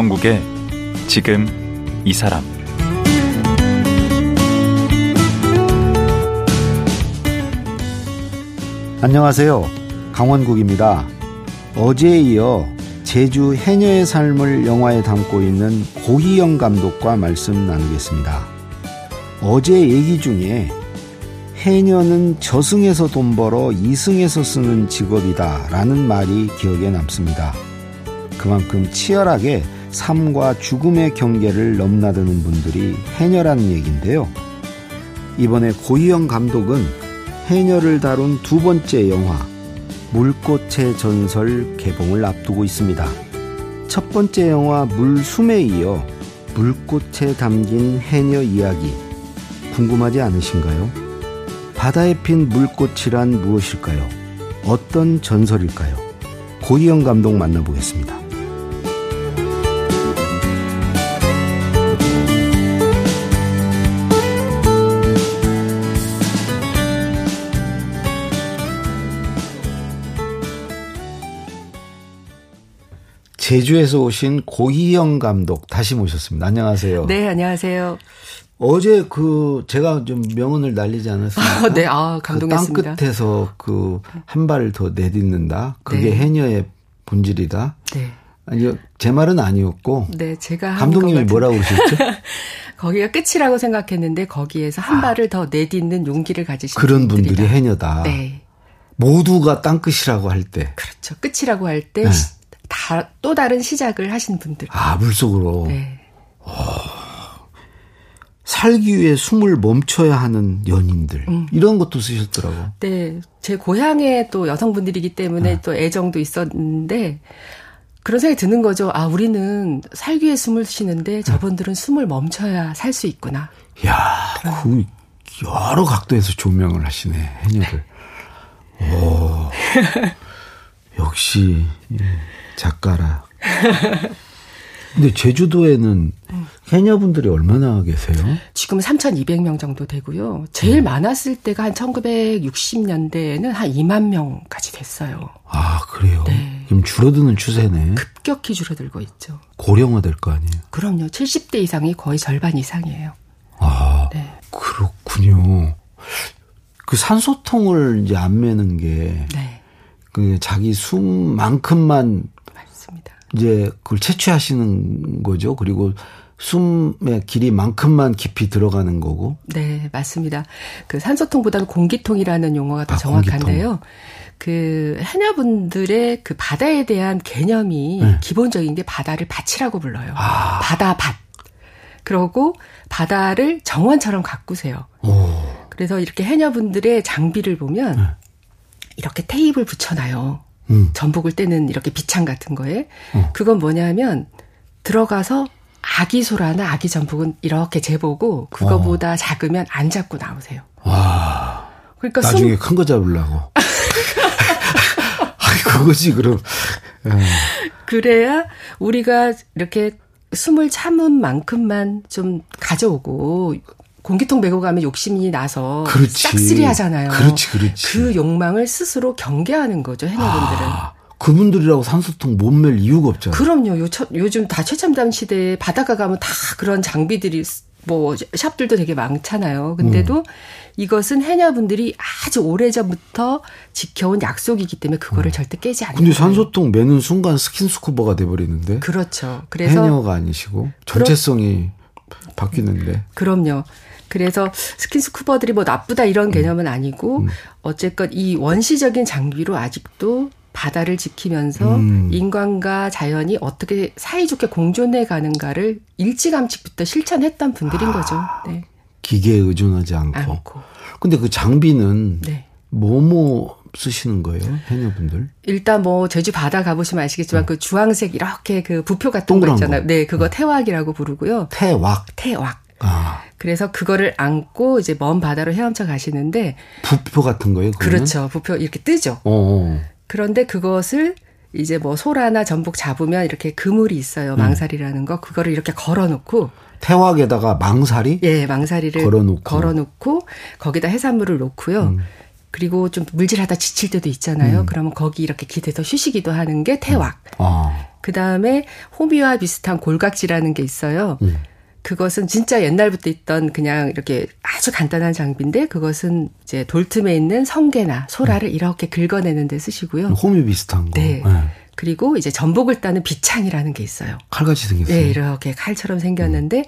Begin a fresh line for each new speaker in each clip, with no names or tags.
강원국의 지금 이 사람
안녕하세요. 강원국입니다. 어제에 이어 제주 해녀의 삶을 영화에 담고 있는 고희영 감독과 말씀 나누겠습니다. 어제 얘기 중에 해녀는 저승에서 돈 벌어 이승에서 쓰는 직업이다 라는 말이 기억에 남습니다. 그만큼 치열하게 삶과 죽음의 경계를 넘나드는 분들이 해녀라는 얘기인데요. 이번에 고희영 감독은 해녀를 다룬 두 번째 영화 물꽃의 전설 개봉을 앞두고 있습니다. 첫 번째 영화 물숨에 이어 물꽃에 담긴 해녀 이야기 궁금하지 않으신가요? 바다에 핀 물꽃이란 무엇일까요? 어떤 전설일까요? 고희영 감독 만나보겠습니다. 제주에서 오신 고희영 감독 다시 모셨습니다. 안녕하세요.
네, 안녕하세요.
어제 그 제가 좀 명언을 날리지 않았습니까?
아, 네, 아, 감동했습니다.
그 땅 끝에서 그 한 발을 더 내딛는다. 그게 네. 해녀의 본질이다. 네. 아니요, 제 말은 아니었고.
네, 제가
감독님이 뭐라고 그러셨죠?
거기가 끝이라고 생각했는데 거기에서 한 아, 발을 더 내딛는 용기를 가지신
그런 분들이 분들이다. 해녀다. 네. 모두가 땅 끝이라고 할 때.
그렇죠. 끝이라고 할때 네. 다, 또 다른 시작을 하신 분들.
아, 물속으로. 네. 오. 살기 위해 숨을 멈춰야 하는 연인들 음. 이런 것도 쓰셨더라고.
네, 제 고향에 또 여성분들이기 때문에 네. 또 애정도 있었는데 그런 생각이 드는 거죠. 아, 우리는 살기 위해 숨을 쉬는데 저분들은 네. 숨을 멈춰야 살 수 있구나.
야, 그 여러 각도에서 조명을 하시네 해녀를. 오, 역시 예, 작가라. 근데 제주도에는 해녀분들이 얼마나 계세요?
지금 3,200명 정도 되고요. 제일 음. 많았을 때가 한 1960년대에는 한 2만 명까지 됐어요.
아, 그래요? 네. 지금 줄어드는 추세네.
급격히 줄어들고 있죠.
고령화 될 거 아니에요?
그럼요. 70대 이상이 거의 절반 이상이에요.
아, 네. 그렇군요. 그 산소통을 이제 안 매는 게. 네. 그 자기 숨만큼만 이제 그걸 채취하시는 거죠. 그리고 숨의 길이만큼만 깊이 들어가는 거고.
네, 맞습니다. 그 산소통보다는 공기통이라는 용어가 더 아, 정확한데요. 공기통. 그 해녀분들의 그 바다에 대한 개념이 네. 기본적인 게 바다를 밭이라고 불러요. 아. 바다 밭. 그러고 바다를 정원처럼 가꾸세요. 오. 그래서 이렇게 해녀분들의 장비를 보면 네. 이렇게 테이블 붙여놔요. 음. 전복을 떼는 이렇게 비창 같은 거에 어. 그건 뭐냐면 들어가서 아기 소라나 아기 전복은 이렇게 재보고 그거보다 어. 작으면 안 잡고 나오세요.
와. 그러니까 나중에 큰거 잡으려고. 아이 그거지 그럼. 예.
그래야 우리가 이렇게 숨을 참은 만큼만 좀 가져오고 공기통 메고 가면 욕심이 나서 그렇지. 싹쓸이 하잖아요.
그렇지, 그렇지.
그 욕망을 스스로 경계하는 거죠, 해녀분들은. 아,
그분들이라고 산소통 못맬 이유가 없잖아요.
그럼요. 요, 요즘 다 최첨단 시대에 바닷가 가면 다 그런 장비들이 뭐 샵들도 되게 많잖아요. 근데도 음. 이것은 해녀분들이 아주 오래전부터 지켜온 약속이기 때문에 그거를 음. 절대 깨지 않는
근데 산소통 매는 순간 스킨스쿠버가 돼 버리는데.
그렇죠. 그래서
해녀가 아니시고 전체성이 그러, 바뀌는데.
그럼요. 그래서 스킨스쿠버들이 뭐 나쁘다 이런 음. 개념은 아니고 음. 어쨌건 이 원시적인 장비로 아직도 바다를 지키면서 음. 인간과 자연이 어떻게 사이좋게 공존해 가는가를 일찌감치부터 실천했던 분들인 아, 거죠. 네.
기계에 의존하지 않고. 않고. 근데 그 장비는 네. 뭐뭐 쓰시는 거예요, 해녀분들?
일단 뭐 제주 바다 가보시면 아시겠지만 네. 그 주황색 이렇게 그 부표 같은 거 있잖아요. 거. 네, 그거 네. 태왁이라고 부르고요.
태왁.
태왁. 아. 그래서 그거를 안고 이제 먼 바다로 헤엄쳐 가시는데
부표 같은 거예요?
그러면? 그렇죠. 부표 이렇게 뜨죠. 어어. 그런데 그것을 이제 뭐 소라나 전복 잡으면 이렇게 그물이 있어요. 음. 망사리라는 거. 그거를 이렇게 걸어 놓고
태왁에다가 망사리?
예, 망사리를 걸어놓고, 걸어놓고 거기다 해산물을 놓고요. 음. 그리고 좀 물질하다 지칠 때도 있잖아요. 음. 그러면 거기 이렇게 기대서 쉬시기도 하는 게 태왁. 음. 아. 그 다음에 호미와 비슷한 골각지라는 게 있어요. 음. 그것은 진짜 옛날부터 있던 그냥 이렇게 아주 간단한 장비인데 그것은 이제 돌틈에 있는 성게나 소라를 음. 이렇게 긁어내는 데 쓰시고요.
호미 비슷한 거.
네. 네. 그리고 이제 전복을 따는 비창이라는 게 있어요.
칼같이 생겼어요.
네, 이렇게 칼처럼 생겼는데 음.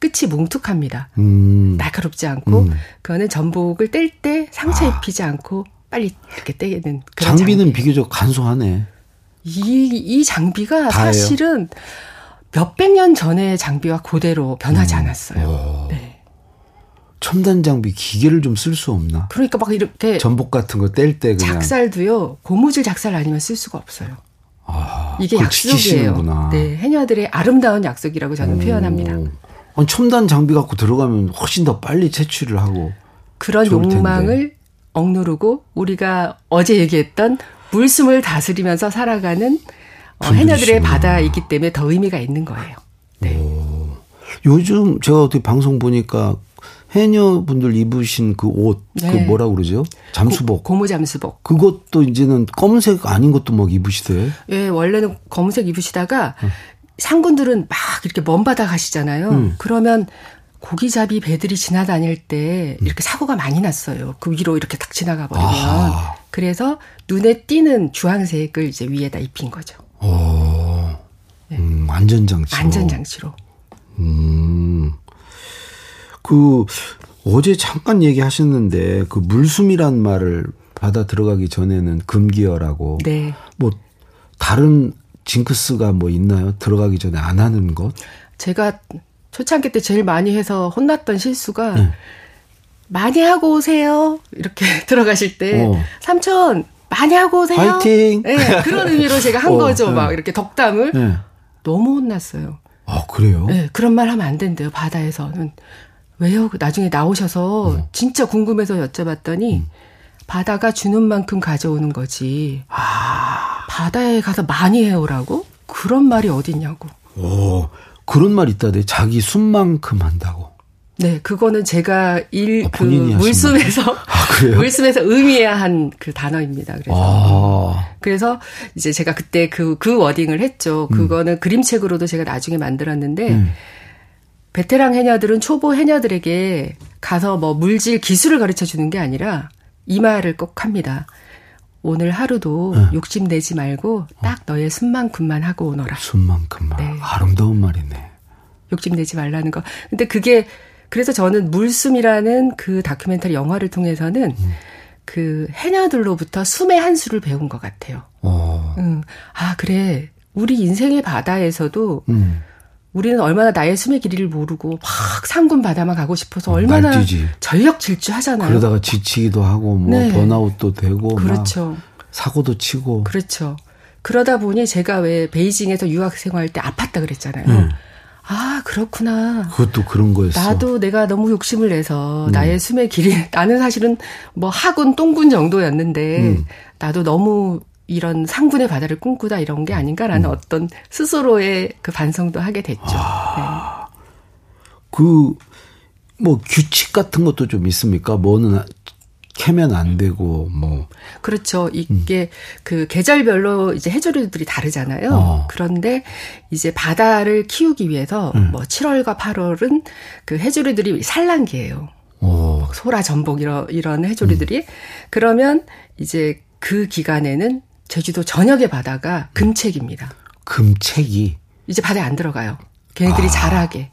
끝이 뭉툭합니다. 음. 날카롭지 않고 음. 그거는 전복을 뗄 때 상처 아. 입히지 않고 빨리 이렇게 떼는
그런 장비는 장비. 비교적 간소하네.
이, 이 장비가 다예요. 사실은 몇백 년 전의 장비와 그대로 변하지 음. 않았어요. 네.
첨단 장비 기계를 좀 쓸 수 없나?
그러니까 막 이렇게
전복 같은 거 뗄 때 그냥
작살도요 고무줄 작살 아니면 쓸 수가 없어요. 아, 이게 약속이에요. 지키시는구나. 네, 해녀들의 아름다운 약속이라고 저는 오. 표현합니다.
아니, 첨단 장비 갖고 들어가면 훨씬 더 빨리 채취를 하고
그런 욕망을 억누르고 우리가 어제 얘기했던 물숨을 다스리면서 살아가는 어, 해녀들의 바다이기 때문에 더 의미가 있는 거예요. 네. 오.
요즘 제가 어떻게 방송 보니까 해녀분들 입으신 그 옷, 그 네. 그 뭐라 그러죠? 잠수복.
고, 무 잠수복.
그것도 이제는 검은색 아닌 것도 막 입으시대요?
예, 원래는 검은색 입으시다가 어. 상군들은 막 이렇게 먼 바다 가시잖아요. 음. 그러면 고기잡이 배들이 지나다닐 때 음. 이렇게 사고가 많이 났어요. 그 위로 이렇게 탁 지나가 버리면. 아. 그래서 눈에 띄는 주황색을 이제 위에다 입힌 거죠. 오.
네. 음, 안전장치로.
안전장치로.
음. 그 어제 잠깐 얘기하셨는데 그 물숨이란 말을 받아 들어가기 전에는 금기어라고. 네. 뭐 다른 징크스가 뭐 있나요? 들어가기 전에 안 하는 것?
제가 초창기 때 제일 많이 해서 혼났던 실수가 네. 많이 하고 오세요. 이렇게 들어가실 때 어. 삼촌 많이 하고 오세요.
파이팅.
네, 그런 의미로 제가 한 어, 거죠. 네. 막 이렇게 덕담을 네. 너무 혼났어요.
아 그래요?
네, 그런 말 하면 안 된대요. 바다에서는 왜요? 나중에 나오셔서 어. 진짜 궁금해서 여쭤봤더니 음. 바다가 주는 만큼 가져오는 거지. 아. 바다에 가서 많이 해오라고? 그런 말이 어딨냐고.
오, 그런 말 있다대. 자기 숨만큼 한다고.
네, 그거는 제가 일, 아, 그, 물숨에서, 아, 물숨에서 의미해야 한 그 단어입니다. 그래서. 아. 그래서 이제 제가 그때 그, 그 워딩을 했죠. 음. 그거는 음. 그림책으로도 제가 나중에 만들었는데, 음. 베테랑 해녀들은 초보 해녀들에게 가서 뭐 물질 기술을 가르쳐 주는 게 아니라 이 말을 꼭 합니다. 오늘 하루도 네. 욕심 내지 말고 딱 너의 숨만큼만 하고 오너라.
숨만큼만. 네. 아름다운 말이네.
욕심 내지 말라는 거. 근데 그게 그래서 저는 물숨이라는 그 다큐멘터리 영화를 통해서는 음. 그 해녀들로부터 숨의 한 수를 배운 것 같아요. 어. 음. 아 그래 우리 인생의 바다에서도 음. 우리는 얼마나 나의 숨의 길이를 모르고 막 상군 바다만 가고 싶어서 얼마나 날뛰지. 전력 질주하잖아요.
그러다가 지치기도 하고 뭐 네. 번아웃도 되고
그렇죠.
사고도 치고
그렇죠. 그러다 보니 제가 왜 베이징에서 유학 생활할 때 아팠다 그랬잖아요. 음. 아, 그렇구나.
그것도 그런 거였어.
나도 내가 너무 욕심을 내서 음. 나의 숨의 길이, 나는 사실은 뭐 하군, 똥군 정도였는데, 음. 나도 너무 이런 상군의 바다를 꿈꾸다 이런 게 아닌가라는 음. 어떤 스스로의 그 반성도 하게 됐죠. 아. 네.
그, 뭐 규칙 같은 것도 좀 있습니까? 뭐는 캐면 안 되고 뭐
그렇죠. 이게 음. 그 계절별로 이제 해조류들이 다르잖아요. 어. 그런데 이제 바다를 키우기 위해서 음. 뭐 7월과 8월은 그 해조류들이 산란기예요. 오. 소라 전복 이런 이런 해조류들이 음. 그러면 이제 그 기간에는 제주도 전역의 바다가 금책입니다.
금책이
이제 바다에 안 들어가요. 걔네들이 아. 자라게.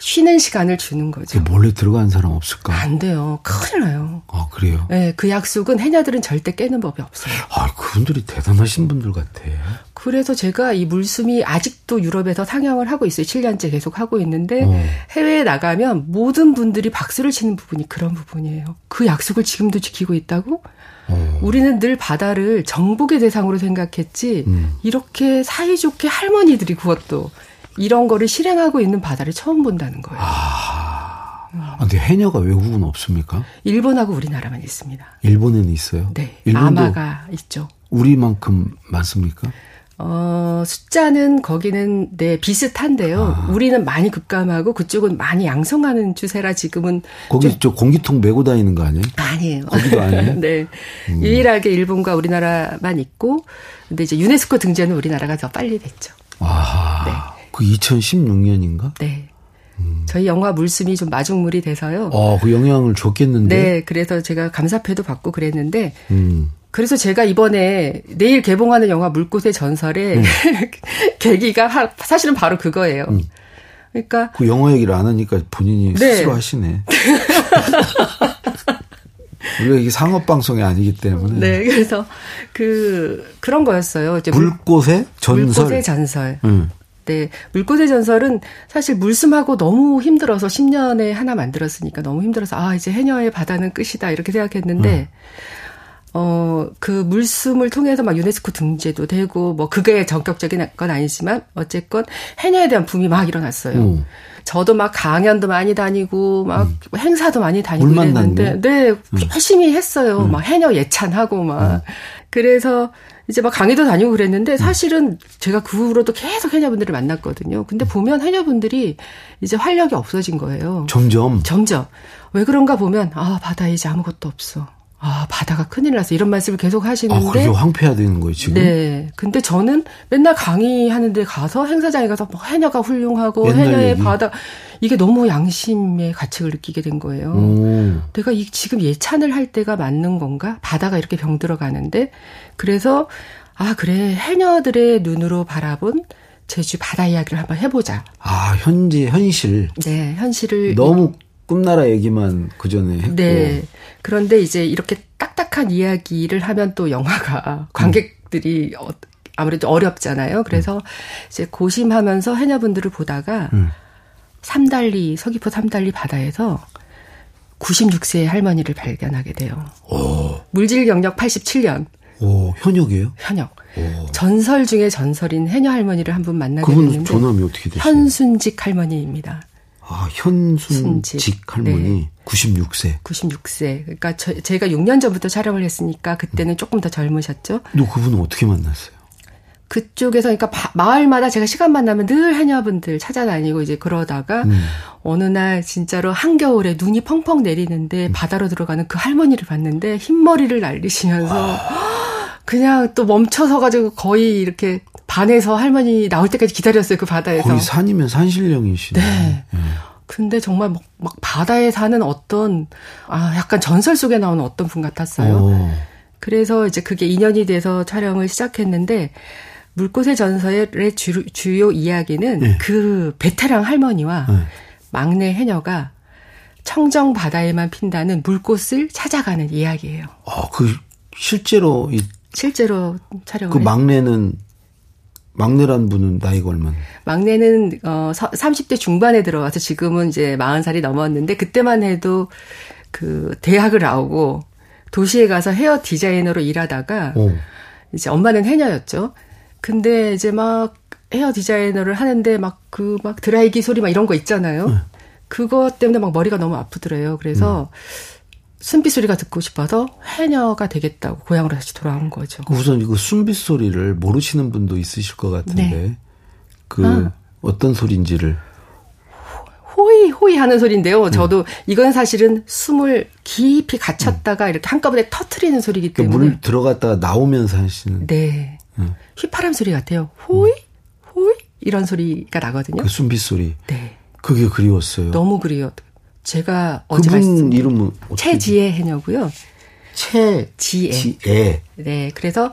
쉬는 시간을 주는 거죠.
몰래 들어가는 사람 없을까?
안 돼요. 큰일 나요.
아, 그래요?
네, 그 약속은 해녀들은 절대 깨는 법이 없어요.
아, 그분들이 대단하신 분들 같아.
그래서 제가 이 물숨이 아직도 유럽에서 상영을 하고 있어요. 7년째 계속 하고 있는데 어. 해외에 나가면 모든 분들이 박수를 치는 부분이 그런 부분이에요. 그 약속을 지금도 지키고 있다고? 어. 우리는 늘 바다를 정복의 대상으로 생각했지 음. 이렇게 사이좋게 할머니들이 그것도 이런 거를 실행하고 있는 바다를 처음 본다는 거예요.
아, 아 근데 해녀가 외국은 없습니까?
일본하고 우리나라만 있습니다.
일본에는 있어요?
네. 아마가 있죠.
우리만큼 많습니까?
어, 숫자는 거기는 네 비슷한데요. 아. 우리는 많이 급감하고 그쪽은 많이 양성하는 추세라 지금은
거기 저 공기통 메고 다니는 거 아니에요?
아니에요.
거기도 아니에요?
네. 음. 유일하게 일본과 우리나라만 있고 근데 이제 유네스코 등재는 우리나라가 더 빨리 됐죠.
아. 네. 그 2016년인가?
네. 음. 저희 영화 물숨이 좀 마중물이 돼서요.
어, 그 영향을 줬겠는데.
네, 그래서 제가 감사패도 받고 그랬는데 음. 그래서 제가 이번에 내일 개봉하는 영화 물꽃의 전설의 음. 계기가 사실은 바로 그거예요. 음. 그러니까
그 영화 얘기를 안 하니까 본인이 네. 스스로 하시네. 우리가 이게 상업 방송이 아니기 때문에.
네, 그래서 그 그런 거였어요.
이제 물꽃의 전설.
물꽃의 전설. 음. 네, 물꽃의 전설은 사실 물숨하고 너무 힘들어서 10년에 하나 만들었으니까 너무 힘들어서 아 이제 해녀의 바다는 끝이다 이렇게 생각했는데. 음. 어, 그 물숨을 통해서 막 유네스코 등재도 되고, 뭐, 그게 전격적인 건 아니지만, 어쨌건 해녀에 대한 붐이 막 일어났어요. 음. 저도 막 강연도 많이 다니고, 막 음. 행사도 많이 다니고 그랬는데, 네, 음. 열심히 했어요. 음. 막 해녀 예찬하고, 막. 음. 그래서 이제 막 강의도 다니고 그랬는데, 사실은 제가 그 후로도 계속 해녀분들을 만났거든요. 근데 보면 해녀분들이 이제 활력이 없어진 거예요.
점점.
점점. 왜 그런가 보면, 아, 바다에 이제 아무것도 없어. 아, 바다가 큰일 났어. 이런 말씀을 계속 하시는데. 아,
그게 황폐화되는 거예요, 지금?
네. 근데 저는 맨날 강의하는데 가서, 행사장에 가서 뭐 해녀가 훌륭하고, 해녀의 얘기. 바다, 이게 너무 양심의 가책을 느끼게 된 거예요. 오. 내가 이, 지금 예찬을 할 때가 맞는 건가? 바다가 이렇게 병들어 가는데. 그래서, 아, 그래. 해녀들의 눈으로 바라본 제주 바다 이야기를 한번 해보자.
아, 현재, 현실.
네, 현실을.
너무 꿈나라 얘기만 그 전에 했고. 네.
그런데 이제 이렇게 딱딱한 이야기를 하면 또 영화가 관객들이 음. 아무래도 어렵잖아요. 그래서 음. 이제 고심하면서 해녀분들을 보다가 음. 삼달리 서귀포 삼달리 바다에서 96세의 할머니를 발견하게 돼요. 오. 물질 경력 87년.
오, 현역이에요?
현역. 오. 전설 중에 전설인 해녀 할머니를 한 분 만나게
그분
됐는데
조남이 어떻게 되세요?
현순직 할머니입니다.
아, 현순직 할머니 네. 96세.
96세. 그러니까 저, 제가 6년 전부터 촬영을 했으니까 그때는 조금 더 젊으셨죠.
너 그분은 어떻게 만났어요?
그쪽에서 그러니까 바, 마을마다 제가 시간만 나면 늘 해녀분들 찾아다니고 이제 그러다가 음. 어느 날 진짜로 한겨울에 눈이 펑펑 내리는데 음. 바다로 들어가는 그 할머니를 봤는데 흰머리를 날리시면서 아. 그냥 또 멈춰서 가지고 거의 이렇게 반에서 할머니 나올 때까지 기다렸어요 그 바다에서.
거의 산이면 산신령이시네. 네. 네.
근데 정말 막, 막, 바다에 사는 어떤 아 약간 전설 속에 나오는 어떤 분 같았어요. 오. 그래서 이제 그게 인연이 돼서 촬영을 시작했는데 물꽃의 전설의 주, 주요 이야기는 네. 그 베테랑 할머니와 네. 막내 해녀가 청정 바다에만 핀다는 물꽃을 찾아가는 이야기예요.
아, 그 실제로 이
실제로 촬영을
그 막내는 막내란 분은 나이가 얼마나?
막내는 어 30대 중반에 들어와서 지금은 이제 40살이 넘었는데 그때만 해도 그 대학을 나오고 도시에 가서 헤어 디자이너로 일하다가 오. 이제 엄마는 해녀였죠. 근데 이제 막 헤어 디자이너를 하는데 막 그막 그 드라이기 소리 막 이런 거 있잖아요. 네. 그것 때문에 막 머리가 너무 아프더래요. 그래서 음. 순비 소리가 듣고 싶어서 해녀가 되겠다고 고향으로 다시 돌아온 거죠.
우선 이거 순비 소리를 모르시는 분도 있으실 것 같은데 네. 그 아. 어떤 소리인지를
호이 호이 하는 소리인데요. 음. 저도 이건 사실은 숨을 깊이 갇혔다가 음. 이렇게 한꺼번에 터트리는 소리이기 때문에
그물 들어갔다가 나오면서 하시는.
네. 음. 휘파람 소리 같아요. 호이 호이 이런 소리가 나거든요.
그 순비 소리.
네.
그게 그리웠어요.
너무 그리워. 제가 어제
그분 말씀 이름은
최지혜 해녀고요.
최지혜. 지혜.
네, 그래서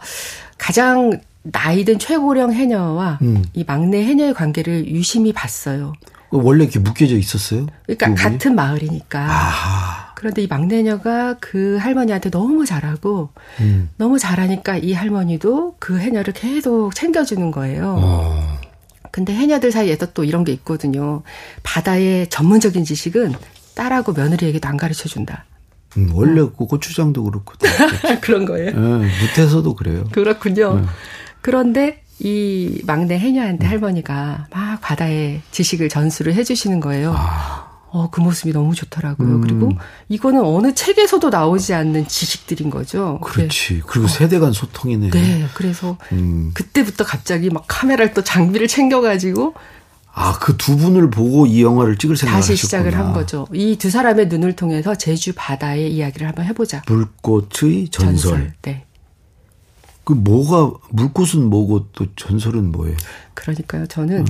가장 나이든 최고령 해녀와 음. 이 막내 해녀의 관계를 유심히 봤어요.
원래 이렇게 묶여져 있었어요?
그러니까 그분이? 같은 마을이니까. 아하. 그런데 이 막내 해녀가 그 할머니한테 너무 잘하고 음. 너무 잘하니까 이 할머니도 그 해녀를 계속 챙겨주는 거예요. 어. 근데 해녀들 사이에서 또 이런 게 있거든요. 바다의 전문적인 지식은 딸하고 며느리에게도 안 가르쳐 준다.
음, 원래 그 고추장도 그렇거든요.
그런 거예요?
네, 무태서도 그래요.
그렇군요. 네. 그런데 이 막내 해녀한테 음. 할머니가 막 바다의 지식을 전수를 해주시는 거예요. 아. 어, 그 모습이 너무 좋더라고요. 음. 그리고 이거는 어느 책에서도 나오지 않는 지식들인 거죠.
그렇지. 그리고 어. 세대 간 소통이네.
네. 그래서 음. 그때부터 갑자기 막 카메라를 또 장비를 챙겨가지고
아, 그 두 분을 보고 이 영화를 찍을 생각을
다시 시작을 한 거죠. 이 두 사람의 눈을 통해서 제주 바다의 이야기를 한번 해보자.
물꽃의 전설. 전설. 네. 그 뭐가 물꽃은 뭐고 또 전설은 뭐예요?
그러니까요. 저는 음.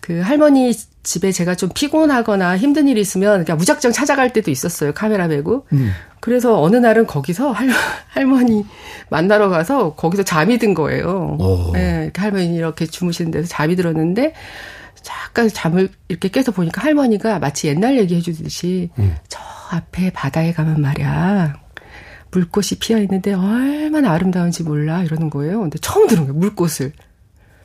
그 할머니 집에 제가 좀 피곤하거나 힘든 일이 있으면 그냥 무작정 찾아갈 때도 있었어요. 카메라 메고. 음. 그래서 어느 날은 거기서 할, 할머니 만나러 가서 거기서 잠이 든 거예요. 오. 네, 할머니 이렇게 주무시는 데서 잠이 들었는데 잠깐 잠을 이렇게 깨서 보니까 할머니가 마치 옛날 얘기 해 주듯이 음. 저 앞에 바다에 가면 말이야. 물꽃이 피어 있는데 얼마나 아름다운지 몰라 이러는 거예요. 근데 처음 들은 거예요. 물꽃을.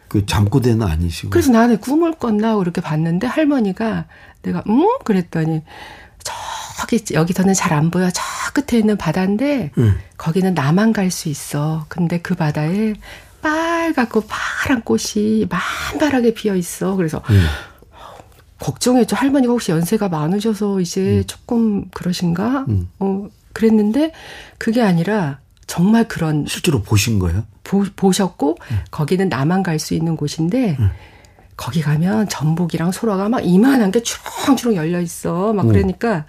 그 잠꼬대는 아니시고.
그래서 나는 꿈을 꿨나 이렇게 봤는데 할머니가 내가 음 그랬더니 저기 여기서는 잘 안 보여. 저 끝에 있는 바다인데 음. 거기는 나만 갈 수 있어. 근데 그 바다에 빨갛고 파란 꽃이 만발하게 피어 있어. 그래서 음. 걱정했죠. 할머니가 혹시 연세가 많으셔서 이제 음. 조금 그러신가? 음. 어, 그랬는데 그게 아니라 정말 그런
실제로 보신 거예요?
보, 보셨고 음. 거기는 나만 갈 수 있는 곳인데 음. 거기 가면 전복이랑 소라가 막 이만한 게 주렁주렁 열려 있어. 막 음. 그러니까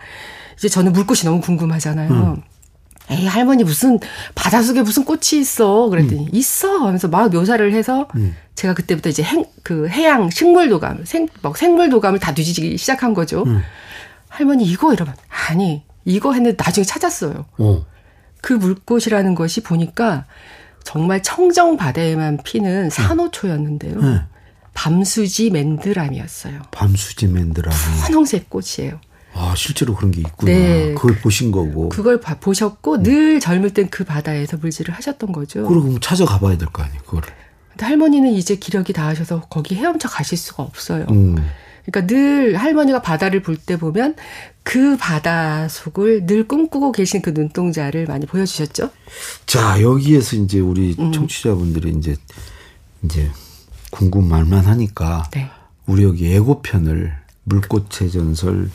이제 저는 물꽃이 너무 궁금하잖아요. 에이 할머니 무슨 바닷속에 무슨 꽃이 있어 그랬더니 음. 있어 하면서 막 묘사를 해서 음. 제가 그때부터 이제 행, 그 해양 식물 도감 생막 생물 도감을 다 뒤지기 시작한 거죠. 음. 할머니 이거 이러면 아니 이거 했는데 나중에 찾았어요. 어. 그 물꽃이라는 것이 보니까 정말 청정 바다에만 피는 산호초였는데요. 네. 밤수지 맨드람이었어요.
밤수지 맨드람.
분홍색 꽃이에요.
아, 실제로 그런 게 있구나. 네. 그걸 보신 거고.
그걸 봐, 보셨고, 음. 늘 젊을 땐 그 바다에서 물질을 하셨던 거죠.
그럼 찾아가 봐야 될 거 아니에요, 그거를.
근데 할머니는 이제 기력이 닿으셔서 거기 헤엄쳐 가실 수가 없어요. 음. 그러니까 늘 할머니가 바다를 볼 때 보면 그 바다 속을 늘 꿈꾸고 계신 그 눈동자를 많이 보여주셨죠?
자, 여기에서 이제 우리 음. 청취자분들이 이제, 이제 궁금할만 하니까. 네. 우리 여기 예고편을 물꽃의 전설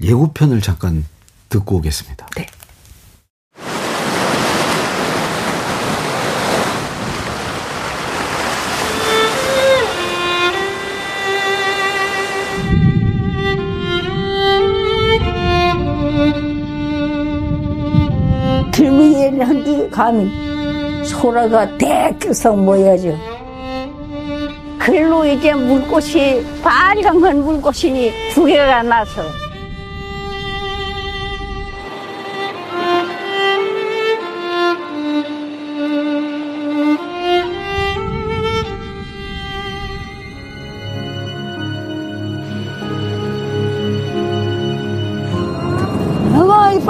예고편을 잠깐 듣고 오겠습니다. 네.
들미에는 한디 감이 소라가 대규석 모여져. 글로 이제 물꽃이 빨강한 물꽃이 두 개가 나서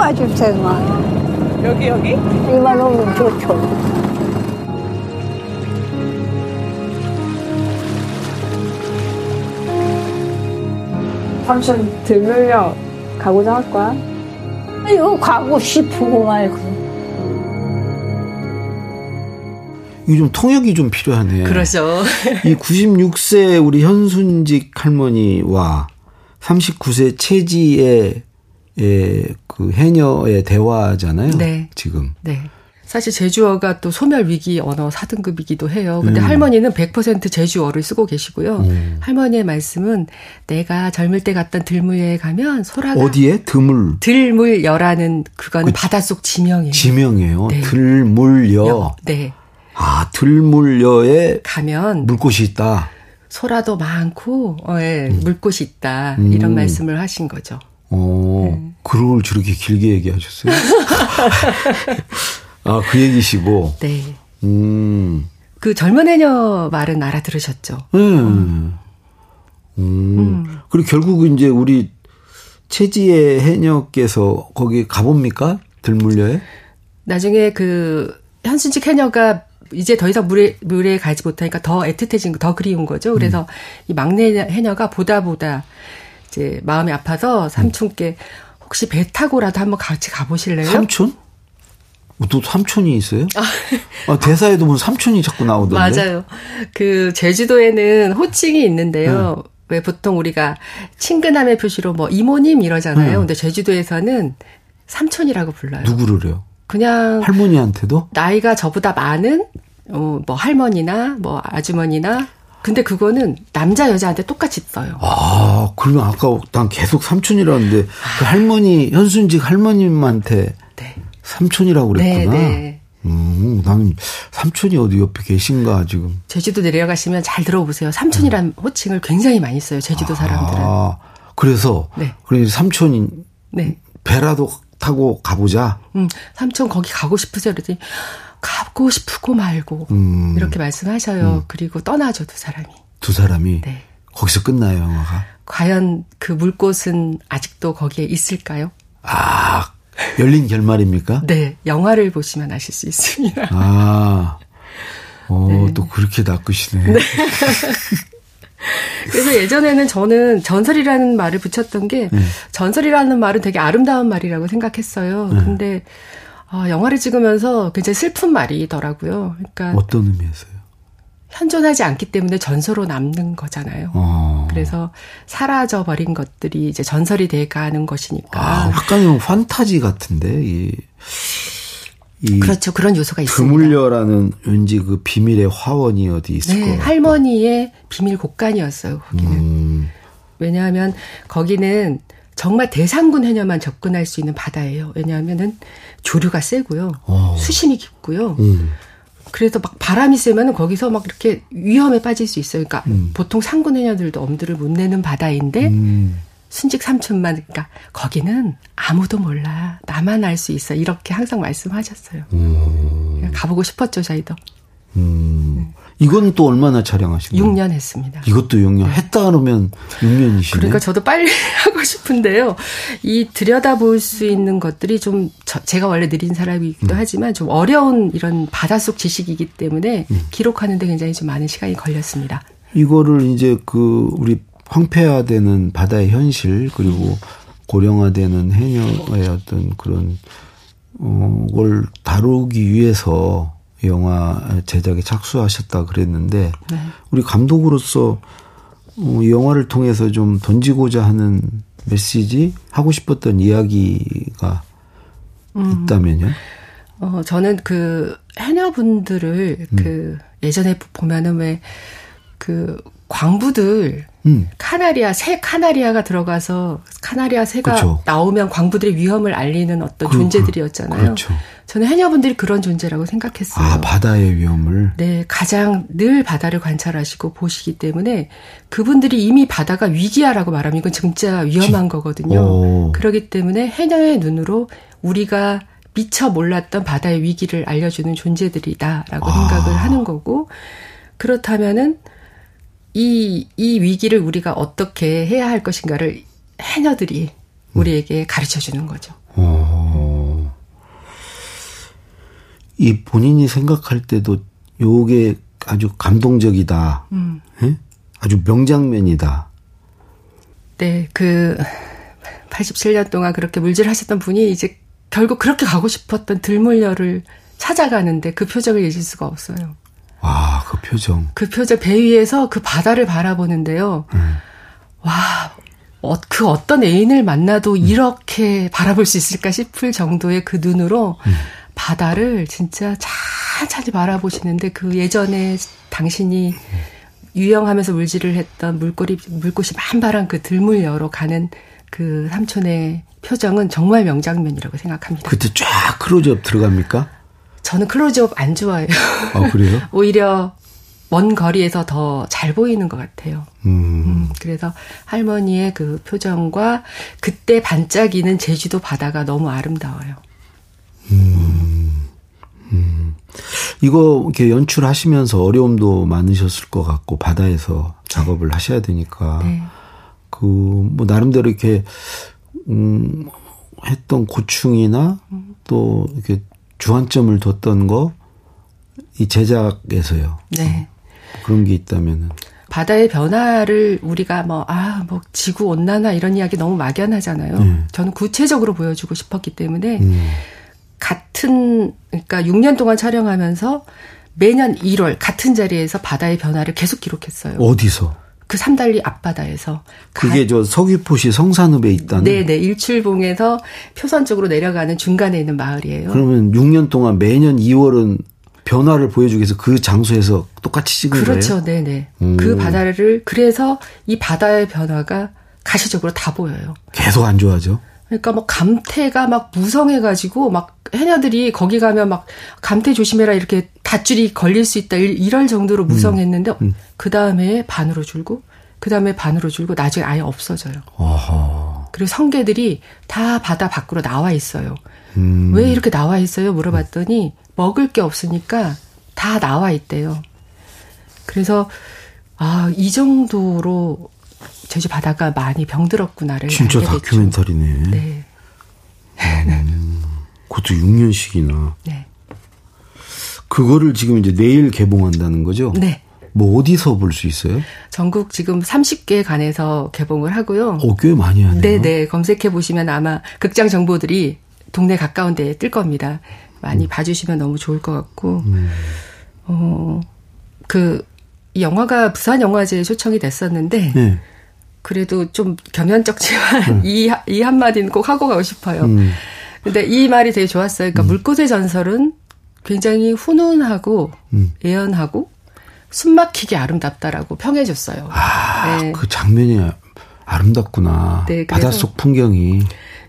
빠집생만
여기 여기?
이만 오면 좋죠.
삼촌 들물려 가고자 할 거야?
이거 가고 싶고 말고.
이게 좀 통역이 좀 필요하네.
그러죠.
이 96세 우리 현순직 할머니와 39세 채지의 예, 그 해녀의 대화잖아요. 네. 지금.
네. 사실 제주어가 또 소멸 위기 언어 4등급이기도 해요. 근데 음. 할머니는 100% 제주어를 쓰고 계시고요. 음. 할머니의 말씀은 내가 젊을 때 갔던 들물여에 가면 소라가
어디에 드물
들물여라는 그거는 그 바닷속 지명이에요.
지명이에요. 네. 들물여. 여. 네. 아, 들물여에 가면 물꽃이 있다.
소라도 많고 어, 예, 음. 물꽃이 있다. 이런 음. 말씀을 하신 거죠.
어, 네. 그걸 저렇게 길게 얘기하셨어요? 아, 그 얘기시고. 네.
음. 그 젊은 해녀 말은 알아들으셨죠?
네. 음. 음. 그리고 결국 이제 우리 최지혜 해녀께서 거기 가봅니까? 들물려에?
나중에 그 현순직 해녀가 이제 더 이상 물에 물에 가지 못하니까 더 애틋해진 더 그리운 거죠. 그래서 음. 이 막내 해녀가 보다 보다 이제 마음이 아파서 삼촌께 혹시 배 타고라도 한번 같이 가보실래요?
삼촌? 어, 또 삼촌이 있어요? 아, 아 대사에도 뭐 삼촌이 자꾸 나오던데.
맞아요. 그 제주도에는 호칭이 있는데요. 네. 왜 보통 우리가 친근함의 표시로 뭐 이모님 이러잖아요. 음. 근데 제주도에서는 삼촌이라고 불러요.
누구를요?
그냥
할머니한테도
나이가 저보다 많은 어, 뭐 할머니나 뭐 아주머니나 근데 그거는 남자 여자한테 똑같이 써요.
아, 그러면 아까 난 계속 삼촌이라는데 아. 그 할머니 현순직 할머님한테 네. 삼촌이라고 그랬구나. 네, 네. 음, 나는 삼촌이 어디 옆에 계신가 지금.
제주도 내려가시면 잘 들어보세요. 삼촌이란 음. 호칭을 굉장히 많이 써요. 제주도 사람들은. 아,
그래서 네. 그래 삼촌이 네. 배라도 타고 가보자.
음, 삼촌 거기 가고 싶으세요? 그랬더니 가고 싶고 말고 음. 이렇게 말씀하셔요. 음. 그리고 떠나죠 두 사람이.
두 사람이. 네. 거기서 끝나요 영화가.
과연 그 물꽃은 아직도 거기에 있을까요?
아 열린 결말입니까?
네, 영화를 보시면 아실 수 있습니다.
아, 어, 네. 또 그렇게 낚으시네. 네.
그래서 예전에는 저는 전설이라는 말을 붙였던 게 네. 전설이라는 말은 되게 아름다운 말이라고 생각했어요. 네. 근데 아, 영화를 찍으면서 굉장히 슬픈 말이더라고요. 그러니까
어떤 의미에서요?
현존하지 않기 때문에 전설로 남는 거잖아요. 어. 그래서 사라져 버린 것들이 이제 전설이 돼가는 것이니까. 아,
약간은 판타지 같은데 이,
이 그렇죠 그런 요소가 있습니다.
드물려라는 왠지 그 비밀의 화원이 어디 있을 네, 거
할머니의 비밀 곡간이었어요. 거기는. 음. 왜냐하면 거기는 정말 대상군 해녀만 접근할 수 있는 바다예요. 왜냐하면은 조류가 세고요. 어. 수심이 깊고요. 음. 그래서 막 바람이 세면은 거기서 막 이렇게 위험에 빠질 수 있어요. 그러니까 음. 보통 상군 해녀들도 엄두를 못 내는 바다인데 음. 순직 삼촌만 그러니까 거기는 아무도 몰라. 나만 알 수 있어. 이렇게 항상 말씀하셨어요. 음. 가보고 싶었죠, 저희도.
음. 이건 또 얼마나 촬영하신
거예요? 6년 했습니다.
이것도 6년. 네. 했다 그러면 6년이시네.
그러니까 저도 빨리 하고 싶은데요. 이 들여다볼 수 있는 것들이 좀 저, 제가 원래 느린 사람이기도 음. 하지만 좀 어려운 이런 바닷속 지식이기 때문에 음. 기록하는데 굉장히 좀 많은 시간이 걸렸습니다.
이거를 이제 그 우리 황폐화되는 바다의 현실 그리고 고령화되는 해녀의 어떤 그런 어, 걸 다루기 위해서 영화 제작에 착수하셨다 그랬는데 네. 우리 감독으로서 어, 이 영화를 통해서 좀 던지고자 하는 메시지 하고 싶었던 이야기가 음. 있다면요?
어 저는 그 해녀분들을 음. 그 예전에 보면은 왜 그 광부들 음. 카나리아 새 카나리아가 들어가서 카나리아 새가 그렇죠. 나오면 광부들의 위험을 알리는 어떤 그, 존재들이었잖아요. 그렇죠. 저는 해녀분들이 그런 존재라고 생각했어요.
아, 바다의 위험을?
네, 가장 늘 바다를 관찰하시고 보시기 때문에 그분들이 이미 바다가 위기야라고 말하면 이건 진짜 위험한 지, 거거든요. 오. 그렇기 때문에 해녀의 눈으로 우리가 미처 몰랐던 바다의 위기를 알려주는 존재들이다라고 아. 생각을 하는 거고 그렇다면은 이, 이 위기를 우리가 어떻게 해야 할 것인가를 해녀들이 우리에게 가르쳐 주는 거죠. 오.
이 본인이 생각할 때도 요게 아주 감동적이다. 음. 예? 아주 명장면이다.
네, 그 87년 동안 그렇게 물질하셨던 분이 이제 결국 그렇게 가고 싶었던 들물려를 찾아가는데 그 표정을 잊을 수가 없어요.
와, 그 표정.
그 표정 배 위에서 그 바다를 바라보는데요. 음. 와, 어, 그 어떤 애인을 만나도 음. 이렇게 바라볼 수 있을까 싶을 정도의 그 눈으로 음. 바다를 진짜 천천히 바라보시는데 그 예전에 당신이 유영하면서 물질을 했던 물꼬리 물꽃이 만발한 그 들물 여로 가는 그 삼촌의 표정은 정말 명장면이라고 생각합니다.
그때 쫙 클로즈업 들어갑니까?
저는 클로즈업 안 좋아해요.
아, 그래요?
오히려 먼 거리에서 더 잘 보이는 것 같아요. 음. 음. 그래서 할머니의 그 표정과 그때 반짝이는 제주도 바다가 너무 아름다워요. 음,
음. 이거 이렇게 연출하시면서 어려움도 많으셨을 것 같고 바다에서 작업을 하셔야 되니까 네. 그뭐 나름대로 이렇게 음 했던 고충이나 음. 또 이렇게 주안점을 뒀던 거 이 제작에서요. 네. 어, 그런 게 있다면은
바다의 변화를 우리가 뭐, 아, 뭐, 지구 온난화 이런 이야기 너무 막연하잖아요. 네. 저는 구체적으로 보여주고 싶었기 때문에, 음. 같은 그러니까 6년 동안 촬영하면서 매년 1월 같은 자리에서 바다의 변화를 계속 기록했어요.
어디서?
그 삼달리 앞바다에서
그게 가... 저 서귀포시 성산읍에 있다는
네네 일출봉에서 표선 쪽으로 내려가는 중간에 있는 마을이에요.
그러면 6년 동안 매년 2월은 변화를 보여주기 위해서 그 장소에서 똑같이 찍은
그렇죠.
거예요?
그렇죠. 네네. 음. 그 바다를 그래서 이 바다의 변화가 가시적으로 다 보여요.
계속 안 좋아져?
그러니까 뭐 감태가 막 무성해가지고 막 해녀들이 거기 가면 막 감태 조심해라 이렇게 닷줄이 걸릴 수 있다 이럴 정도로 음. 무성했는데 음. 음. 그 다음에 반으로 줄고 그 다음에 반으로 줄고 나중에 아예 없어져요. 어허. 그리고 성게들이 다 바다 밖으로 나와 있어요. 음. 왜 이렇게 나와 있어요? 물어봤더니 먹을 게 없으니까 다 나와 있대요. 그래서 아, 이 정도로 제주 바다가 많이 병들었구나를
진짜 다큐멘터리네. 네. 음, 그것도 6년씩이나. 네. 그거를 지금 이제 내일 개봉한다는 거죠?
네.
뭐 어디서 볼 수 있어요?
전국 지금 30개 관에서 개봉을 하고요.
어, 꽤 많이 하네요.
네 네. 검색해 보시면 아마 극장 정보들이 동네 가까운 데에 뜰 겁니다. 많이 음. 봐주시면 너무 좋을 것 같고, 음. 어, 그, 이 영화가 부산 영화제에 초청이 됐었는데, 네. 그래도 좀 겸연쩍지만, 음. 이, 이 한마디는 꼭 하고 가고 싶어요. 음. 근데 이 말이 되게 좋았어요. 그러니까 음. 물꽃의 전설은 굉장히 훈훈하고, 음. 애연하고, 숨막히게 아름답다라고 평해줬어요.
아, 네. 그 장면이 아름답구나. 네, 바닷속 풍경이.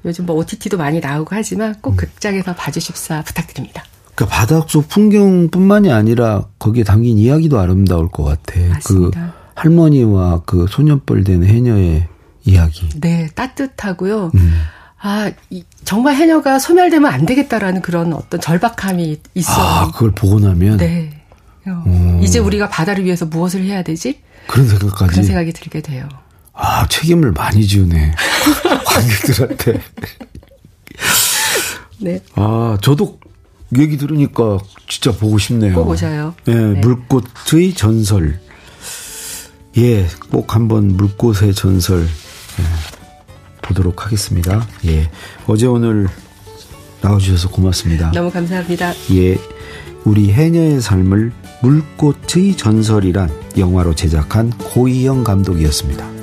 요즘 뭐 OTT도 많이 나오고 하지만 꼭 음. 극장에서 봐주십사 부탁드립니다.
그러니까 바닷속 풍경뿐만이 아니라 거기에 담긴 이야기도 아름다울 것 같아. 그
맞습니다.
그 할머니와 그 소년뻘 된 해녀의 이야기.
네, 따뜻하고요. 음. 아, 이, 정말 해녀가 소멸되면 안 되겠다라는 그런 어떤 절박함이 있어요.
아, 그걸 보고 나면?
네. 어, 이제 우리가 바다를 위해서 무엇을 해야 되지?
그런 생각까지.
그런 생각이 들게 돼요.
아, 책임을 많이 지우네. 관객들한테.
네.
아, 저도 얘기 들으니까 진짜 보고 싶네요.
꼭 오셔요.
예, 네. 물꽃의 전설. 예, 꼭 한번 물꽃의 전설 예, 보도록 하겠습니다. 예. 어제 오늘 나와주셔서 고맙습니다.
너무 감사합니다.
예. 우리 해녀의 삶을 물꽃의 전설이란 영화로 제작한 고희영 감독이었습니다.